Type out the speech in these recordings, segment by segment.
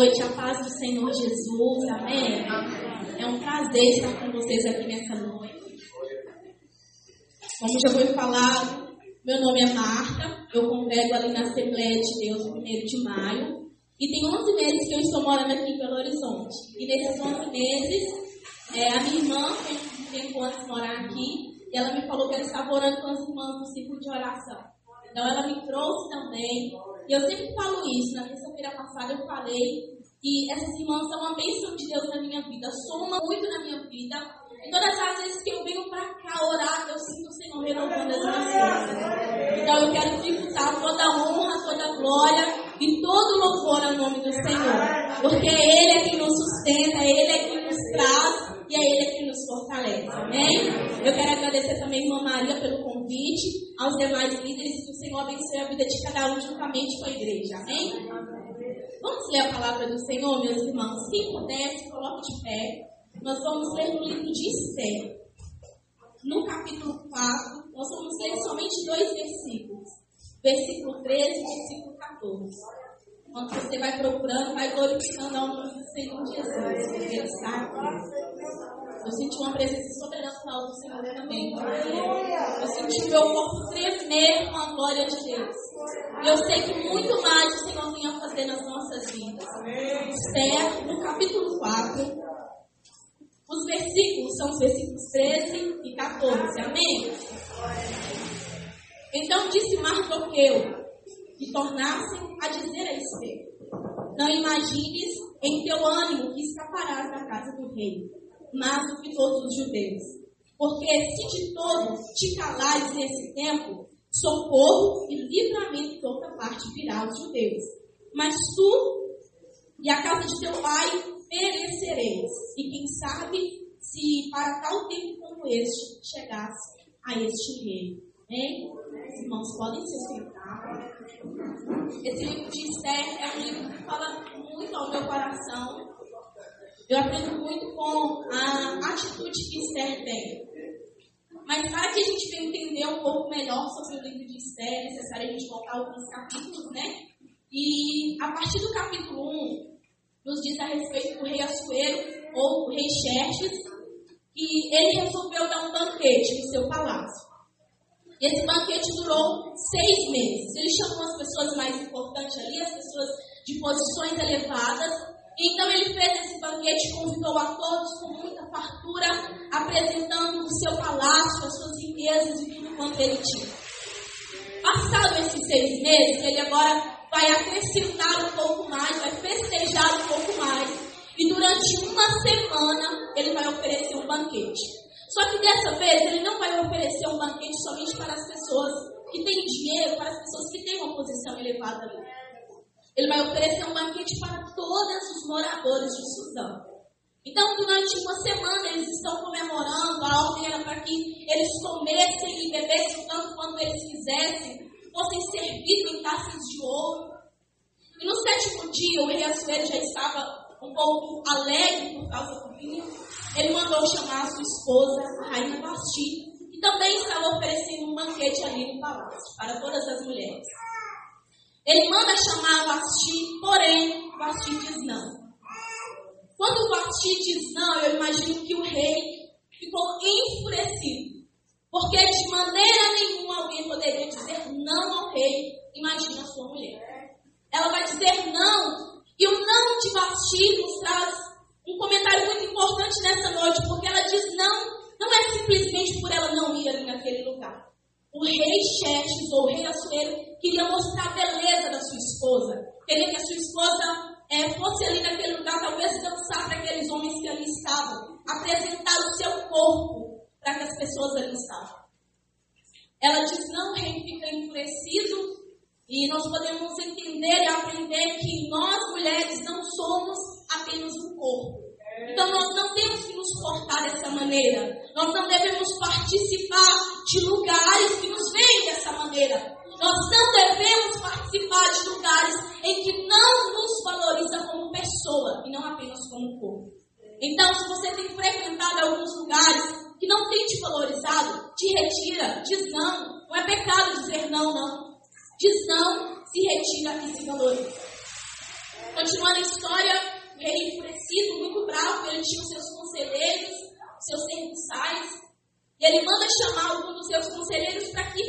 noite, a paz do Senhor Jesus, amém? É um prazer estar com vocês aqui nessa noite. Como já foi falado, meu nome é Marta, eu congrego ali na Assembleia de Deus no 1 de maio. E tem 11 meses que eu estou morando aqui em Belo Horizonte. E nesses 11 meses, é, a minha irmã tem um tempo antes de morar aqui, e ela me falou que ela estava orando com as irmãs no ciclo de oração. Então ela me trouxe também. E eu sempre falo isso. Na terça-feira passada eu falei que essas irmãs são uma bênção de Deus na minha vida, somam muito na minha vida. E todas as vezes que eu venho para cá orar, eu sinto o Senhor renovando as minhas forças. Então eu quero tributar toda a honra, toda a glória e todo louvor ao nome do Senhor. Porque Ele é quem nos sustenta, Ele é quem nos traz e é Ele que nos fortalece. Amém? Eu quero agradecer também irmã Maria pelo convite, aos demais líderes, que o Senhor abençoe a vida de cada um juntamente com a igreja. Amém? Vamos ler a palavra do Senhor, meus irmãos? Quem puder, se coloque de pé. Nós vamos ler no livro de Esther. No capítulo 4, nós vamos ler somente dois versículos. Versículo 13 e versículo 14. Quando você vai procurando, vai glorificando ao nome do Senhor Jesus, Ele está aqui. Eu senti uma presença sobrenatural do Senhor também. Eu senti meu corpo tremer com a glória de Deus. E eu sei que muito mais o Senhor vinha fazer nas nossas vidas. Esther, no capítulo 4, os versículos são os versículos 13 e 14. Amém? Então disse Mardoqueu, e tornasse a dizer a Esther: Não imagines em teu ânimo que escaparás da casa do rei, mas o que todos os judeus. Porque se de todo te calares nesse tempo, socorro e livramento de outra parte virá aos judeus. Mas tu e a casa de teu pai perecereis. E quem sabe se para tal tempo como este chegasse a este rei. Hein? Os irmãos podem se sentar. Esse livro de Esther é um livro que fala muito ao meu coração. Eu aprendo muito com a atitude que Esther tem. Mas para que a gente venha entender um pouco melhor sobre o livro de Esther, é necessário a gente voltar alguns capítulos, né? E a partir do capítulo 1, nos diz a respeito do rei Assuero, ou rei Xerxes, que ele resolveu dar um banquete no seu palácio. E esse banquete durou seis meses. Ele chamou as pessoas mais importantes ali, as pessoas de posições elevadas. Então ele fez esse banquete, convidou a todos com muita fartura, apresentando o seu palácio, as suas riquezas e tudo quanto ele tinha. Passado esses seis meses, ele agora vai acrescentar um pouco mais, vai festejar um pouco mais. E durante uma semana ele vai oferecer um banquete. Só que dessa vez ele não vai oferecer um banquete somente para as pessoas que têm dinheiro, para as pessoas que têm uma posição elevada ali. Ele vai oferecer um banquete para todos os moradores de Sudão. Então, durante uma semana, eles estão comemorando. A ordem era para que eles comessem e bebessem tanto quanto eles quisessem, fossem servidos em taças de ouro. E no sétimo dia, o rei Assuero já estava um pouco alegre por causa do vinho ele mandou chamar a sua esposa, a rainha Basti, que também estava oferecendo um banquete ali no palácio para todas as mulheres. Ele manda chamar Basti, porém, Basti diz não. Quando Basti diz não, eu imagino que o rei ficou enfurecido. Porque de maneira nenhuma alguém poderia dizer não ao rei. Imagina a sua mulher. Ela vai dizer não. E o não de Basti nos traz um comentário muito importante nessa noite, porque ela diz não, não é simplesmente por ela não ir ali naquele lugar. O rei Xerxes, ou rei Assuero, queria mostrar a beleza da sua esposa. Queria que a sua esposa é, fosse ali naquele lugar, talvez dançar para aqueles homens que ali estavam, apresentar o seu corpo para que as pessoas ali estavam. Ela diz não, rei fica enfurecido, e nós podemos entender e aprender que nós, mulheres, não somos apenas um corpo. Então nós não temos que nos portar dessa maneira. Nós não devemos participar de lugares que nos veem dessa maneira. Nós não devemos participar de lugares em que não nos valoriza como pessoa e não apenas como corpo. Então, se você tem frequentado alguns lugares que não tem te valorizado, te retira, diz não. Não é pecado dizer não, não. Diz não, se retira e se valoriza. Continuando a história, rei é enfurecido, muito bravo, ele tinha os seus conselheiros, seus serviçais, e ele manda chamar um dos seus conselheiros para que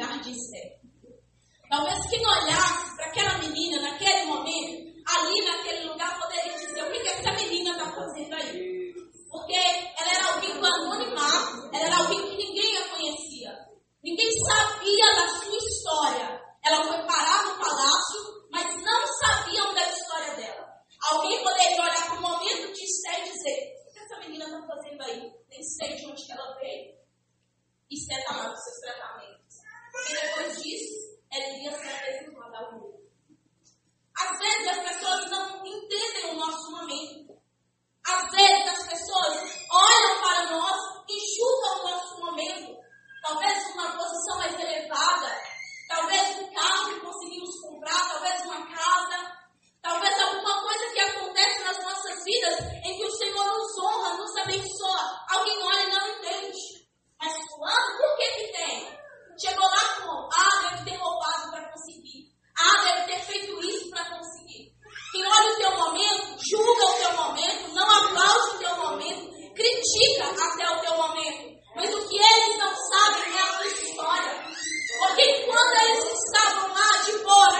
lugar de Esther. Talvez quem olhasse para aquela menina naquele momento, ali naquele lugar, poderia dizer: o que, que essa menina está fazendo aí? Porque ela era alguém do anonimato, ela era alguém que ninguém a conhecia, ninguém sabia da sua história. Ela foi parar no palácio, mas não sabiam da história dela. Alguém poderia olhar para o momento de Esther e dizer: o que essa menina está fazendo aí? Nem sei de onde ela veio. Esther é está lá com seus tratamentos. E depois disso, ele ia ser apresentado ao mundo. Às vezes as pessoas não entendem o nosso momento. Às vezes as pessoas olham para nós e julgam o nosso momento. Talvez uma posição mais elevada, talvez um carro que conseguimos comprar, talvez uma casa, talvez alguma coisa que acontece nas nossas vidas em que o Senhor nos honra, nos abençoa. Alguém olha e não entende. Mas fulano, por que que tem? Chegou lá com, ah, deve ter roubado para conseguir. Ah, deve ter feito isso para conseguir. E olha o teu momento, julga o teu momento, não aplaude o teu momento, critica até o teu momento. Mas o que eles não sabem é a tua história. Porque quando eles estavam lá de boa,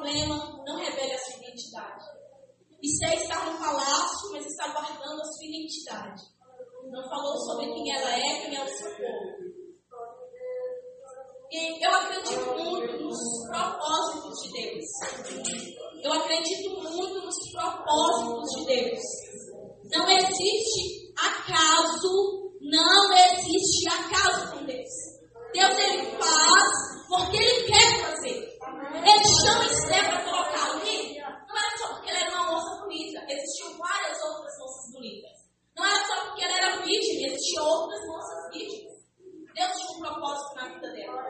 problema, não revele a sua identidade. Esther está no palácio, mas está guardando a sua identidade. Não falou sobre quem ela é, quem é o seu povo. E eu acredito muito nos propósitos de Deus. Eu acredito muito nos propósitos de Deus. Não existe acaso, não existe acaso com Deus. Deus ele faz porque ele quer fazer. Ele chama Esther para colocar ali, não era só porque ela era uma moça bonita, existiam várias outras moças bonitas. Não era só porque ela era virgem, existiam outras moças virgens. Deus tinha um propósito na vida dela.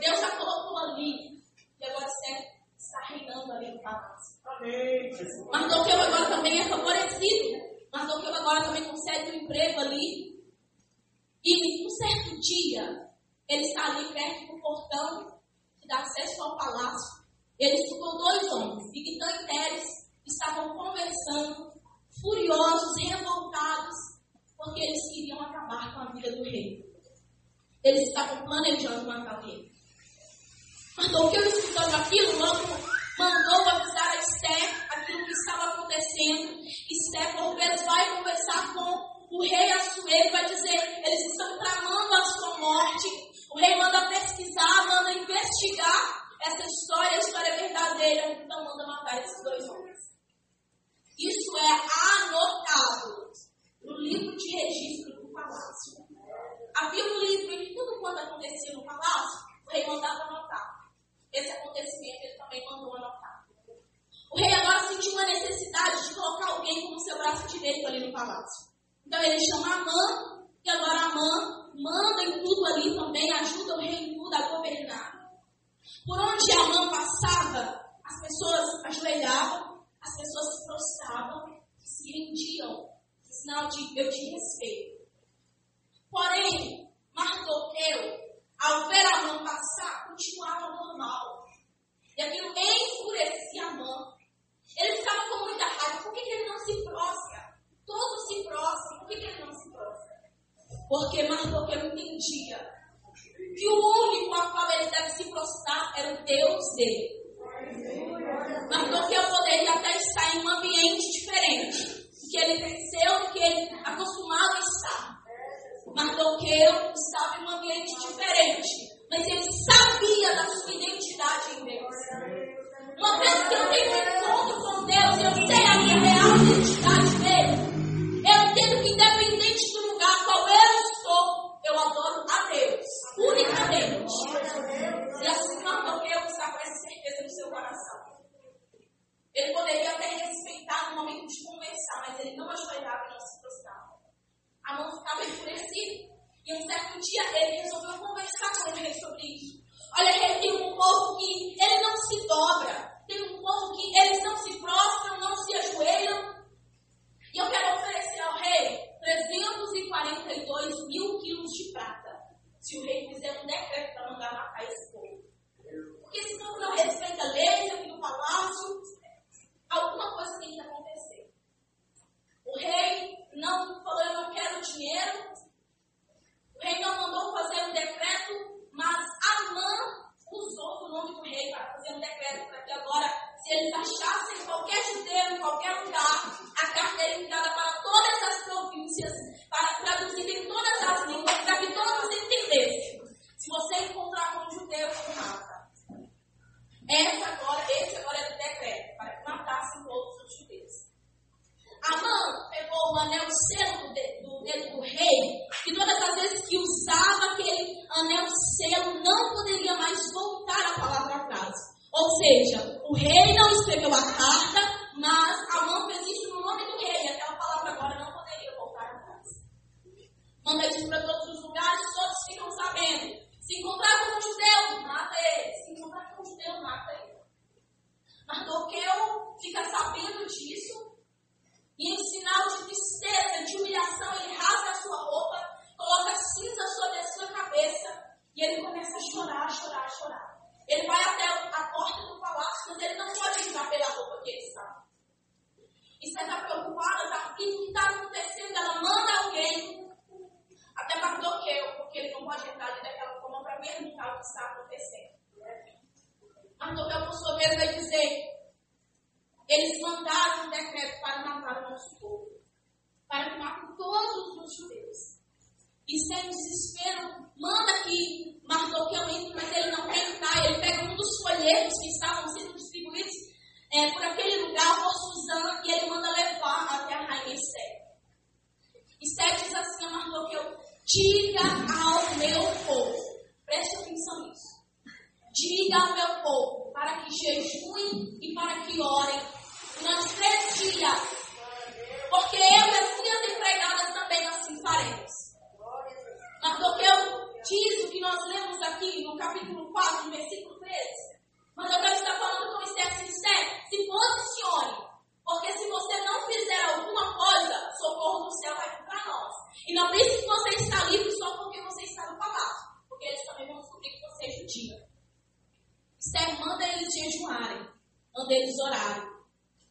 Deus já colocou ali. E agora você está reinando ali no palácio. Mardoqueu agora também é favorecido. Mardoqueu agora também consegue um emprego ali. E um certo dia, ele está ali perto do portão dá acesso ao palácio. Ele escutou dois homens, Bigtã e Teres, estavam conversando, furiosos e revoltados porque eles queriam acabar com a vida do rei. Eles estavam planejando matar o rei. Mardoqueu, escutando aquilo, logo mandou avisar a Esther aquilo que estava acontecendo. Esther, por vezes, vai conversar com o rei Assuero vai dizer: eles estão tramando a sua morte. O rei manda pesquisar, manda investigar essa história, a história verdadeira, então manda matar esses dois homens. Isso é anotado no livro de registro do palácio. Havia um livro em que tudo quanto acontecia no palácio, o rei mandava anotar. Esse acontecimento ele também mandou anotar. O rei agora sentiu uma necessidade de colocar alguém como seu braço direito ali no palácio. Então ele chama Amã, e agora Amã manda em tudo ali também, ajuda o rei em tudo a governar. Por onde Amã passava, as pessoas ajoelhavam, as pessoas se prostravam, se rendiam sinal de eu te respeito. Porém, Mardoqueu, ao ver a mão passar, continuava normal. E aquilo enfurecia a mão. Ele ficava com muita raiva. Por que, que ele não se prostra? Todos se prostram. Por que, que ele não se? Porque Mardoqueu entendia que o único a qual ele deve se prostrar era o Deus dele. Mardoqueu poderia até estar em um ambiente diferente que ele cresceu, que ele acostumado a estar. Mardoqueu estava em um ambiente diferente, mas ele sabia da sua identidade em Deus. Uma vez que eu tenho Essa agora, esse agora é o decreto, para que matassem todos os judeus. Amã pegou o anel selo do dedo do rei, e todas as vezes que usava aquele anel selo, não poderia mais voltar a palavra atrás. Ou seja, o rei não escreveu a carta, mas a mão fez isso no nome do rei. Aquela palavra agora não poderia voltar atrás. Manda isso para todos os lugares, todos ficam sabendo. Se encontrar com um judeu, mata ele. Se encontrar com um judeu, mata ele. Mardoqueu fica sabendo disso. E em sinal de tristeza, de humilhação, ele rasga a sua roupa, coloca cinza sobre a sua cabeça. E ele começa a chorar, chorar, chorar. Ele vai até a porta do palácio, mas ele não pode entrar pela roupa que ele está. E está preocupada, está aflito, o que está acontecendo? Ela manda alguém até para bloqueio, porque ele não pode entrar ali daquela forma para perguntar o que está acontecendo. Mardoqueu, por sua vez, vai dizer: eles mandaram um decreto para matar o nosso povo, para matem todos os judeus. E sem desespero, manda que Mardoqueu entre, mas ele não quer entrar. Ele pega um dos folhetos que estavam sendo distribuídos é, por aquele lugar, por Suzana, e ele manda levar até a rainha Esther. Esther diz assim a Mardoqueu: Diga ao meu povo, preste atenção nisso. Diga ao meu povo para que jejuem e para que orem nas três dias, porque eu e as minhas empregadas também assim faremos. Mardoqueu diz o que nós lemos aqui no capítulo 4, no versículo 13. Mardoqueu está falando com Esther assim, Esther, se posicione. Porque se você não fizer alguma coisa, socorro do céu vai vir para nós. E não pense que você está livre só porque você está no palácio. Porque eles também vão descobrir que você é judia. Esther manda eles jejuarem, manda eles orarem.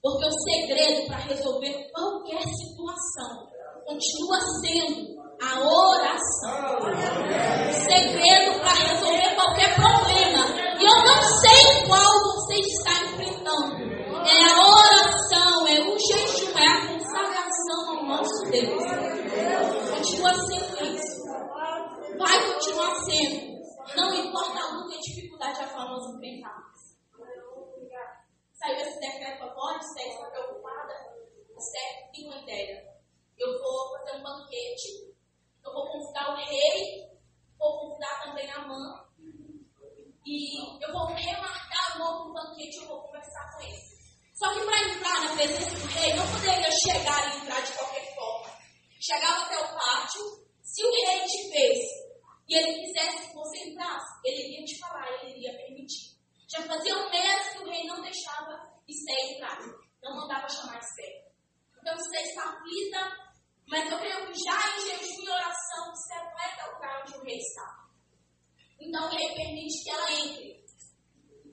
Porque o segredo para resolver qualquer situação continua sendo a oração. O segredo para resolver qualquer problema. E eu não sei qual você está enfrentando. É a oração, é o jejum, é a consagração ao nosso Deus. Continua sendo isso. Vai continuar sendo. Não importa a luta e a dificuldade a qual nós enfrentamos. Saiu esse decreto agora, Esther está preocupada. Esther tem uma ideia. Eu vou fazer um banquete eu vou convidar o rei, vou convidar também a mãe. E eu vou remarcar o novo banquete, eu vou conversar com ele. Só que para entrar na presença do rei, não poderia chegar e entrar de qualquer forma. Chegava até o pátio, se o rei te fez e ele quisesse que você entrasse, ele iria te falar, ele iria permitir. Já fazia um mês que o rei não deixava Esther entrar, não mandava chamar Esther. Então Esther está aflita, mas eu creio que já em jejum e oração você atleta o lugar onde o rei está. Então o rei permite que ela entre.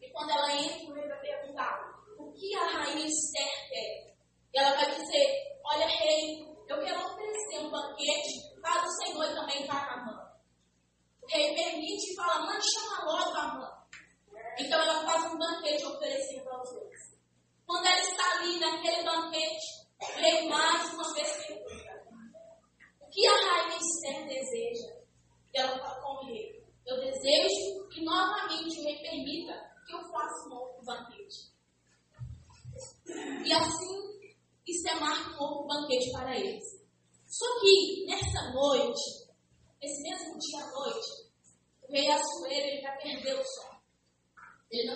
E quando ela entra, o rei vai perguntar: o que a rainha Esther quer? E ela vai dizer: Olha, rei, eu quero oferecer um banquete para o Senhor e também para a mãe. O rei permite e fala: Mãe, chama logo a mãe. Então ela faz um banquete oferecendo para os dois. Quando ela está ali naquele banquete, o rei mais uma vez pergunta: que a rainha Esther deseja? E ela fala com o rei: Eu desejo que novamente o rei permita que eu faça um outro banquete. E assim, Esther marca um outro banquete para eles. Só que nessa noite, esse mesmo dia à noite, o rei Assuero ele vai perder o sono. Ele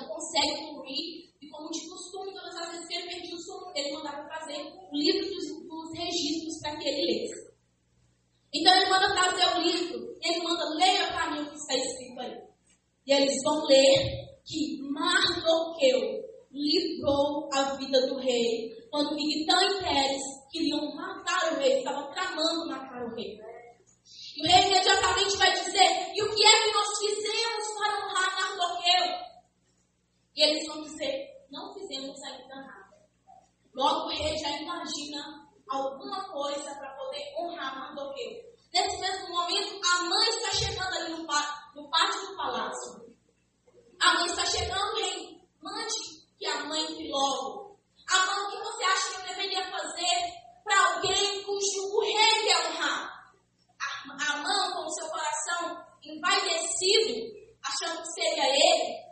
e, como de costume, todas as vezes que ele perdia o sono, ele mandava fazer o livro dos, dos registros para que ele lesse. Então ele manda trazer o livro, ele manda leia para mim o que está escrito aí. E eles vão ler que Mardoqueu livrou a vida do rei quando Miguel e Pérez queriam matar o rei, estavam tramando matar o rei. E o rei imediatamente vai dizer: E o que é que nós fizemos para honrar Mardoqueu? E eles vão dizer, não fizemos ainda nada. Logo ele já imagina alguma coisa para poder honrar Mardoqueu. Nesse mesmo momento, a mãe está chegando ali no, no pátio do palácio. A mãe está chegando e ele mande que a mãe que logo. Amor, o que você acha que eu deveria fazer para alguém cujo o rei é honrar? Amã, com seu coração envaidecido, achando que seria ele,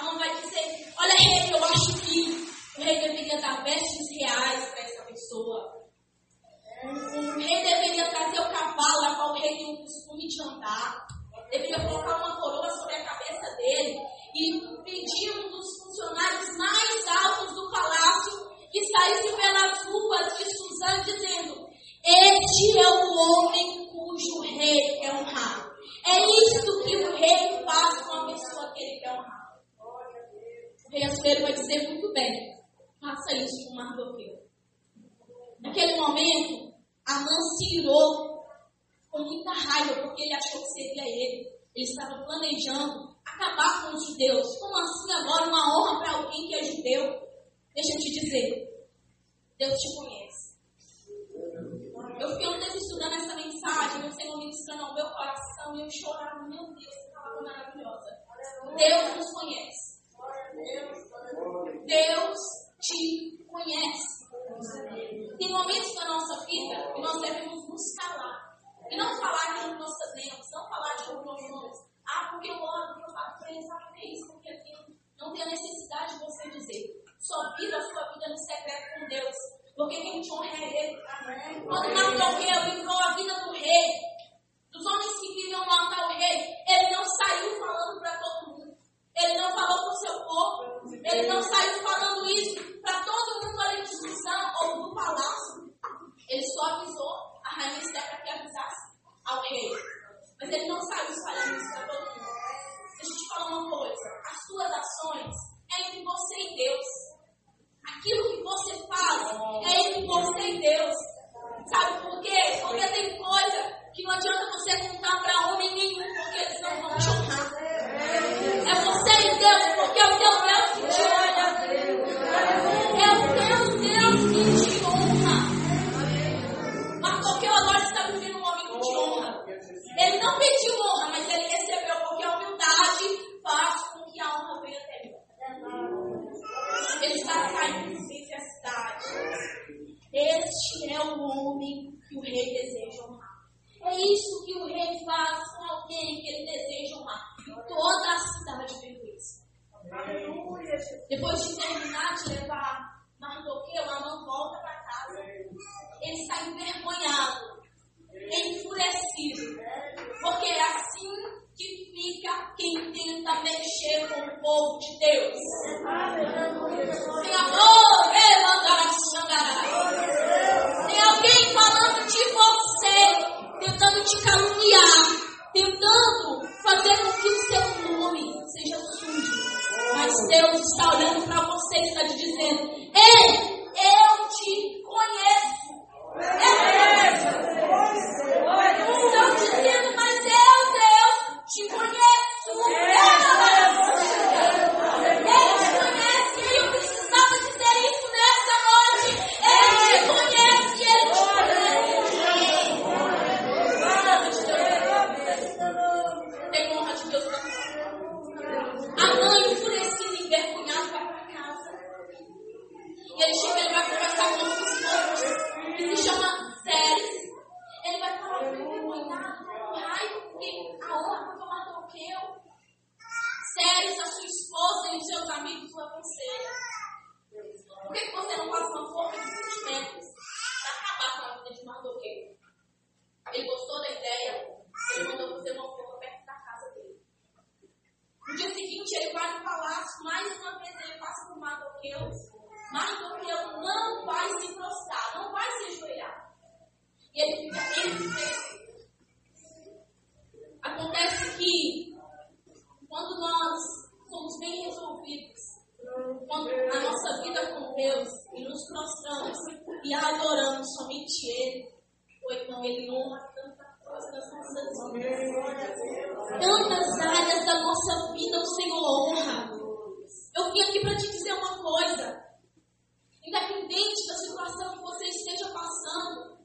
Amon vai dizer, olha rei, eu acho que o rei deveria dar vestes reais para essa pessoa. O rei deveria trazer o cavalo a qual o rei tem o costume de andar. Deveria colocar uma coroa sobre a cabeça dele e pedir um dos funcionários mais altos do palácio que saísse pelas ruas de sua está olhando para você e está te dizendo: Ei, eu te conheço. somente Ele. foi com Ele honra tantas coisa. Tantas áreas da nossa vida o Senhor honra. Eu vim aqui para te dizer uma coisa. Independente da situação que você esteja passando,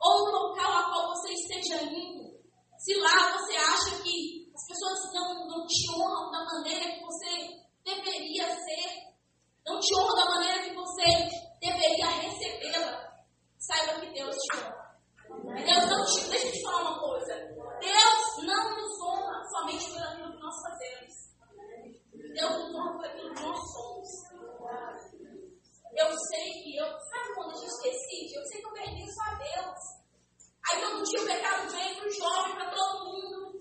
ou do local a qual você esteja indo, se lá você acha que as pessoas não, não te honram da maneira que você deveria ser, não te honram da maneira que você deveria recebê-la. Saiba que Deus te honra. Deus não te. Deixa eu te falar uma coisa. Deus não nos honra somente por aquilo que nós fazemos. Deus nos honra por aquilo que nós somos. Eu sei que eu. Sabe quando a gente decide? Eu sei que eu pertenço a Deus. Aí todo dia o pecado vem para o jovem, para todo mundo.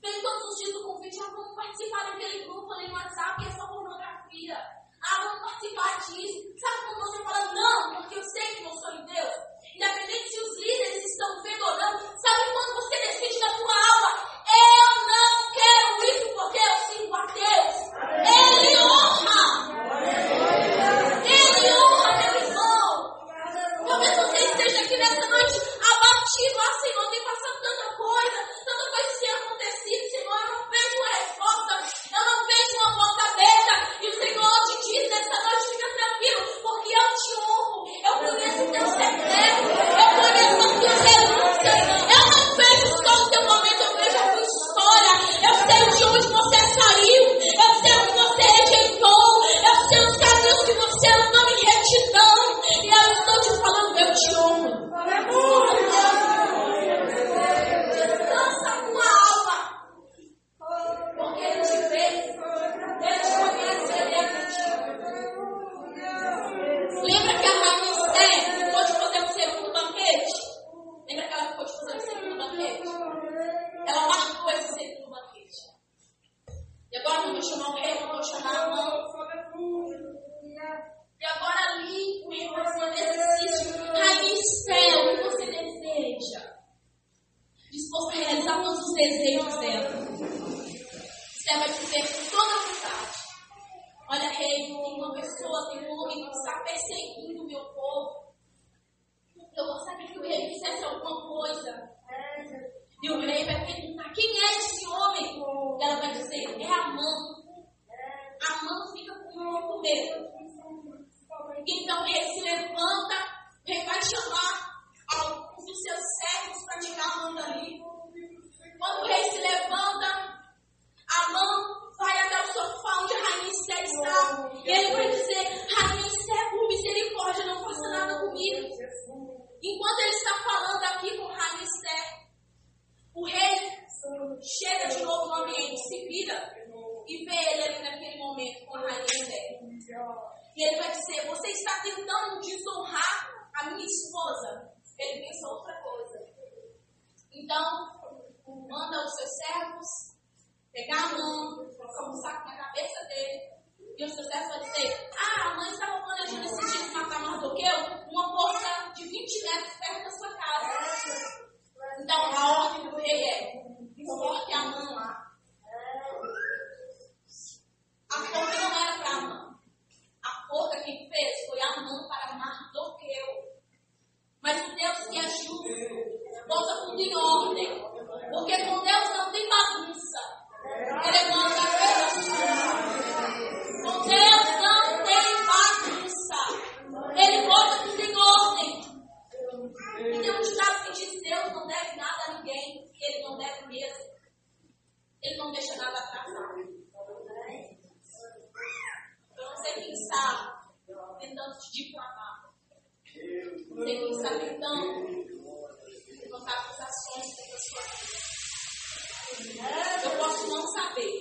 Vem todos os dias o convite, eu vou participar daquele grupo ali no WhatsApp, e é só pornografia. Ah, vamos participar disso. Sabe quando você fala, não, porque eu sei que não sou em Deus? Independente se os líderes estão vendo ou não, sabe quando você decide na tua alma, eu não quero isso porque eu sinto a Deus. Ele honra. Ele honra, meu irmão. Talvez você esteja aqui nessa noite abatido assim, não tem por. Então ele se levanta, ele vai chamar alguns dos seus servos para tirar a mão dali. Quando o rei se levanta, a mão vai até o sofá onde a rainha Sé está. E ele vai dizer: Rainha Sé, por misericórdia, não faça nada comigo. Enquanto ele está falando aqui com rainha Sé, o rei chega de novo no ambiente, se vira e vê ele ali naquele momento com a rainha dela. E ele vai dizer: Você está tentando desonrar a minha esposa. Ele pensa outra coisa. Então, manda os seus servos pegar a mão, colocar um saco na cabeça dele. E os seus servos vão dizer: Ah, a mãe estava planejando esse dia de matar eu. uma porta de 20 metros perto da sua casa. Então a ordem do rei é: coloque a mão lá a forca não era para Amã. A forca quem fez foi Amã para Mardoqueu. Mas o Deus que ajuda, bota tudo em ordem. Porque com Deus não tem bagunça. Ele é manda Deus. Com Deus não tem bagunça. Ele bota tudo em ordem. Então, um ditado que diz: Deus não deve nada a ninguém. Ele não deve mesmo. Ele não deixa nada atrasar. tentando te difamar. tem que saber, tentando levantar acusações contra a sua vida. Eu posso não saber,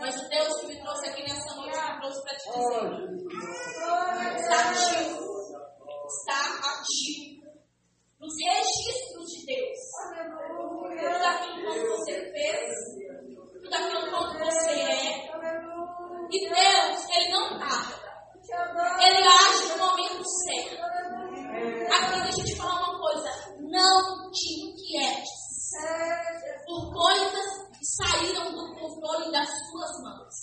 mas o Deus que me trouxe aqui nessa noite me trouxe para te dizer. Está ativo. Está ativo. Nos registros de Deus. Tudo aquilo que você fez, tudo aquilo que você é. E Deus, Ele não tarda. Ele age no momento certo. Agora deixa eu te falar uma coisa. Não te inquietes é. por coisas que saíram do controle das suas mãos.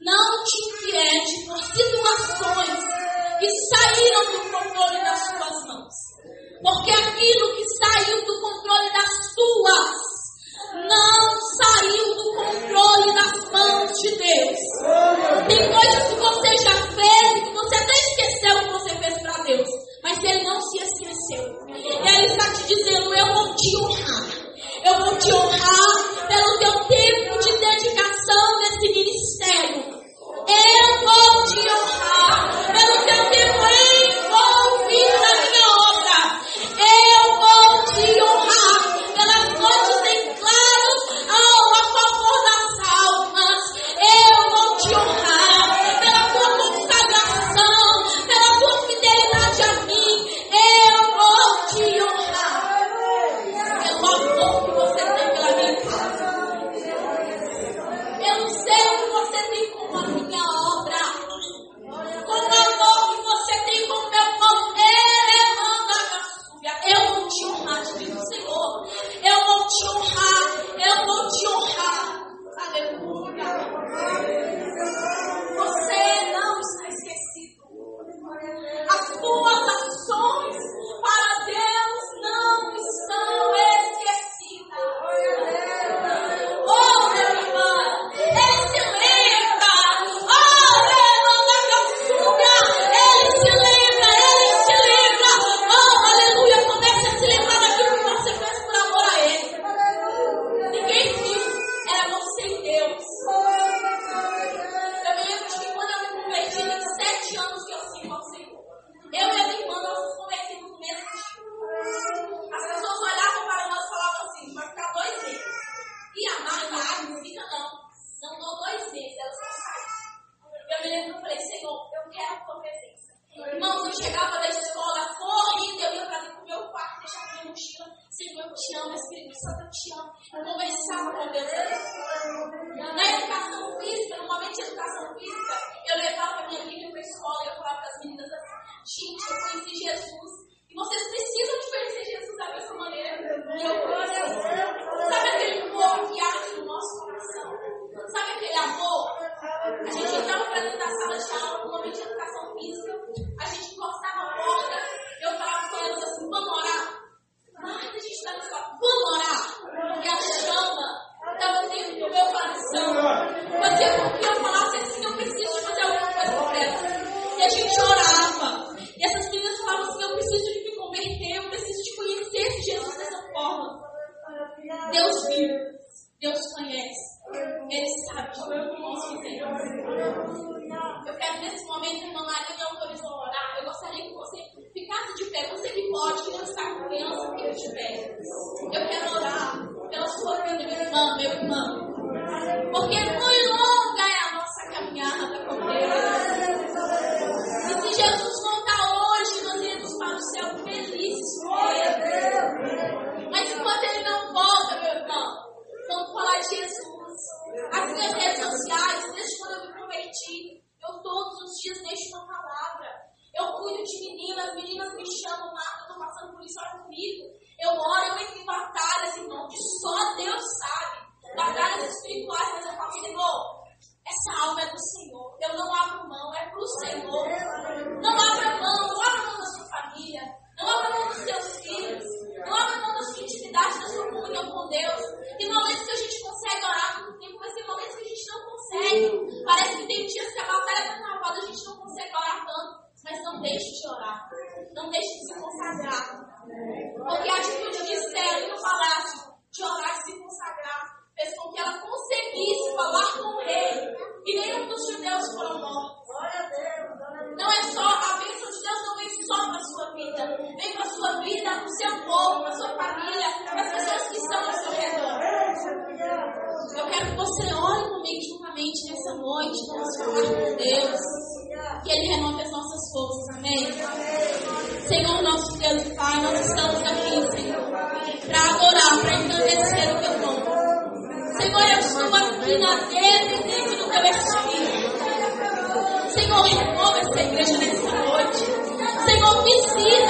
Não te é inquiete por situações que saíram do controle das suas mãos. Porque aquilo que saiu do controle das tuas não saiu do controle das mãos de Deus. Tem coisas que você já fez, que você até esqueceu que você fez para Deus, mas Ele não se esqueceu. Ele está te dizendo: Eu vou te honrar, eu vou te honrar pode lançar criança que eu tiver. Eu quero quero que você ore comigo juntamente nessa noite, vamos falar com Deus. Que Ele renove as nossas forças, amém? Senhor nosso Deus e Pai, nós estamos aqui, Senhor, para adorar, para engrandecer o teu nome. Senhor, eu estou aqui na dentro do teu Espírito. Senhor, renova essa igreja nessa noite. Senhor, visita